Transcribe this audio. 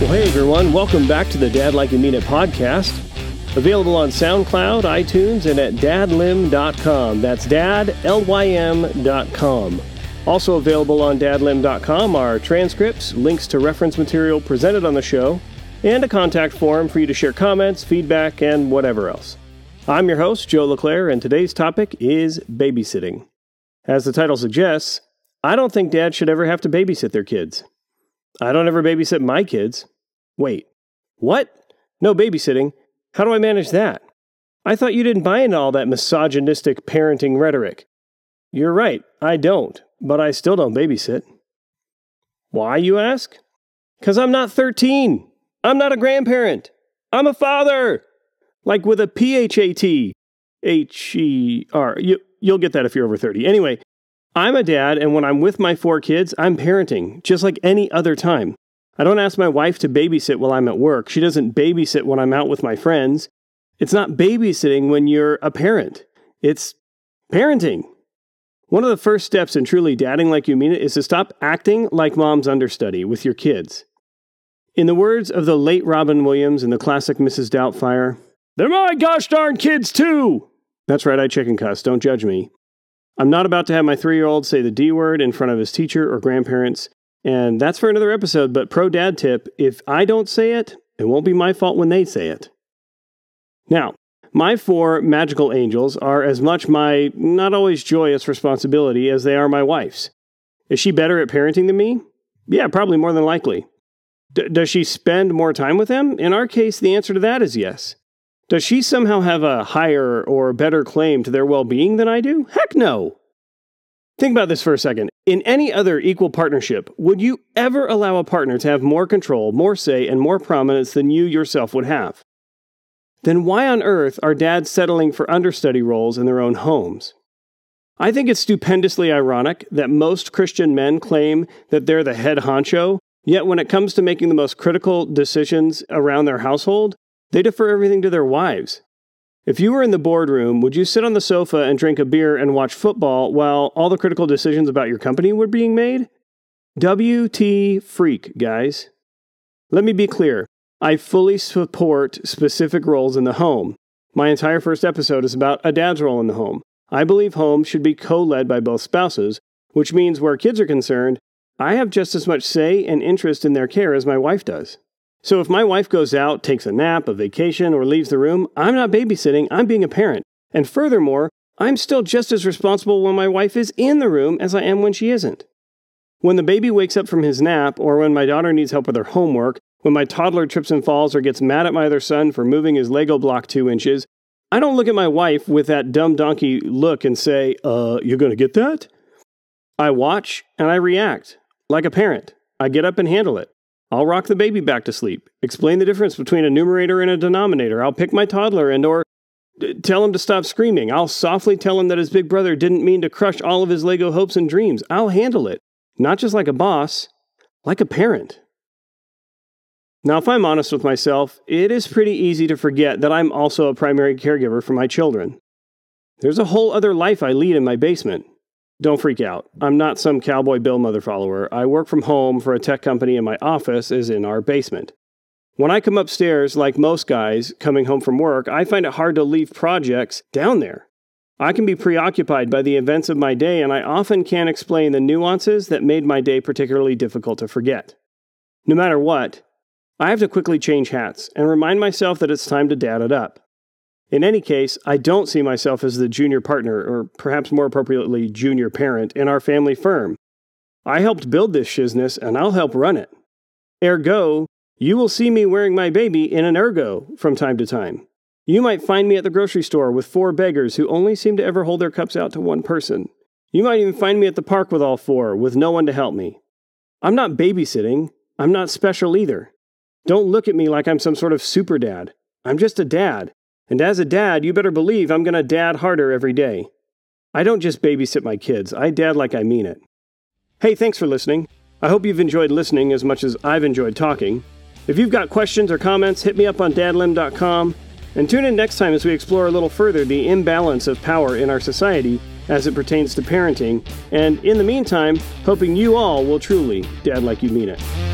Well, hey everyone, welcome back to the Dad Like You Mean It podcast. Available on SoundCloud, iTunes, and at dadlim.com. That's dadlym.com. Also available on dadlim.com are transcripts, links to reference material presented on the show, and a contact form for you to share comments, feedback, and whatever else. I'm your host, Joe LeClaire, and today's topic is babysitting. As the title suggests, I don't think dads should ever have to babysit their kids. I don't ever babysit my kids. Wait, what? No babysitting? How do I manage that? I thought you didn't buy into all that misogynistic parenting rhetoric. You're right, I don't, but I still don't babysit. Why, you ask? Because I'm not 13. I'm not a grandparent. I'm a father. Like with a P H A T H E R. You, you'll get that if you're over 30. Anyway, I'm a dad, and when I'm with my four kids, I'm parenting, just like any other time. I don't ask my wife to babysit while I'm at work. She doesn't babysit when I'm out with my friends. It's not babysitting when you're a parent, it's parenting. One of the first steps in truly dadding like you mean it is to stop acting like mom's understudy with your kids. In the words of the late Robin Williams in the classic Mrs. Doubtfire, they're my gosh darn kids too! That's right, I chicken cuss, don't judge me. I'm not about to have my three year old say the D word in front of his teacher or grandparents, and that's for another episode. But pro dad tip if I don't say it, it won't be my fault when they say it. Now, my four magical angels are as much my not always joyous responsibility as they are my wife's. Is she better at parenting than me? Yeah, probably more than likely. D- does she spend more time with them? In our case, the answer to that is yes. Does she somehow have a higher or better claim to their well being than I do? Heck no. Think about this for a second. In any other equal partnership, would you ever allow a partner to have more control, more say, and more prominence than you yourself would have? Then why on earth are dads settling for understudy roles in their own homes? I think it's stupendously ironic that most Christian men claim that they're the head honcho, yet when it comes to making the most critical decisions around their household, they defer everything to their wives. If you were in the boardroom, would you sit on the sofa and drink a beer and watch football while all the critical decisions about your company were being made? WT freak, guys. Let me be clear. I fully support specific roles in the home. My entire first episode is about a dad's role in the home. I believe homes should be co led by both spouses, which means where kids are concerned, I have just as much say and interest in their care as my wife does. So if my wife goes out, takes a nap, a vacation, or leaves the room, I'm not babysitting, I'm being a parent. And furthermore, I'm still just as responsible when my wife is in the room as I am when she isn't. When the baby wakes up from his nap, or when my daughter needs help with her homework, when my toddler trips and falls or gets mad at my other son for moving his Lego block two inches, I don't look at my wife with that dumb donkey look and say, uh, you're gonna get that? I watch and I react like a parent. I get up and handle it. I'll rock the baby back to sleep, explain the difference between a numerator and a denominator. I'll pick my toddler and or tell him to stop screaming. I'll softly tell him that his big brother didn't mean to crush all of his Lego hopes and dreams. I'll handle it, not just like a boss, like a parent. Now, if I'm honest with myself, it is pretty easy to forget that I'm also a primary caregiver for my children. There's a whole other life I lead in my basement. Don't freak out. I'm not some cowboy Bill mother follower. I work from home for a tech company and my office is in our basement. When I come upstairs, like most guys coming home from work, I find it hard to leave projects down there. I can be preoccupied by the events of my day, and I often can't explain the nuances that made my day particularly difficult to forget. No matter what, I have to quickly change hats and remind myself that it's time to dad it up. In any case, I don't see myself as the junior partner, or perhaps more appropriately, junior parent, in our family firm. I helped build this shizness, and I'll help run it. Ergo, you will see me wearing my baby in an ergo from time to time. You might find me at the grocery store with four beggars who only seem to ever hold their cups out to one person. You might even find me at the park with all four, with no one to help me. I'm not babysitting. I'm not special either. Don't look at me like I'm some sort of super dad. I'm just a dad, and as a dad, you better believe I'm going to dad harder every day. I don't just babysit my kids, I dad like I mean it. Hey, thanks for listening. I hope you've enjoyed listening as much as I've enjoyed talking. If you've got questions or comments, hit me up on dadlim.com. And tune in next time as we explore a little further the imbalance of power in our society as it pertains to parenting. And in the meantime, hoping you all will truly dad like you mean it.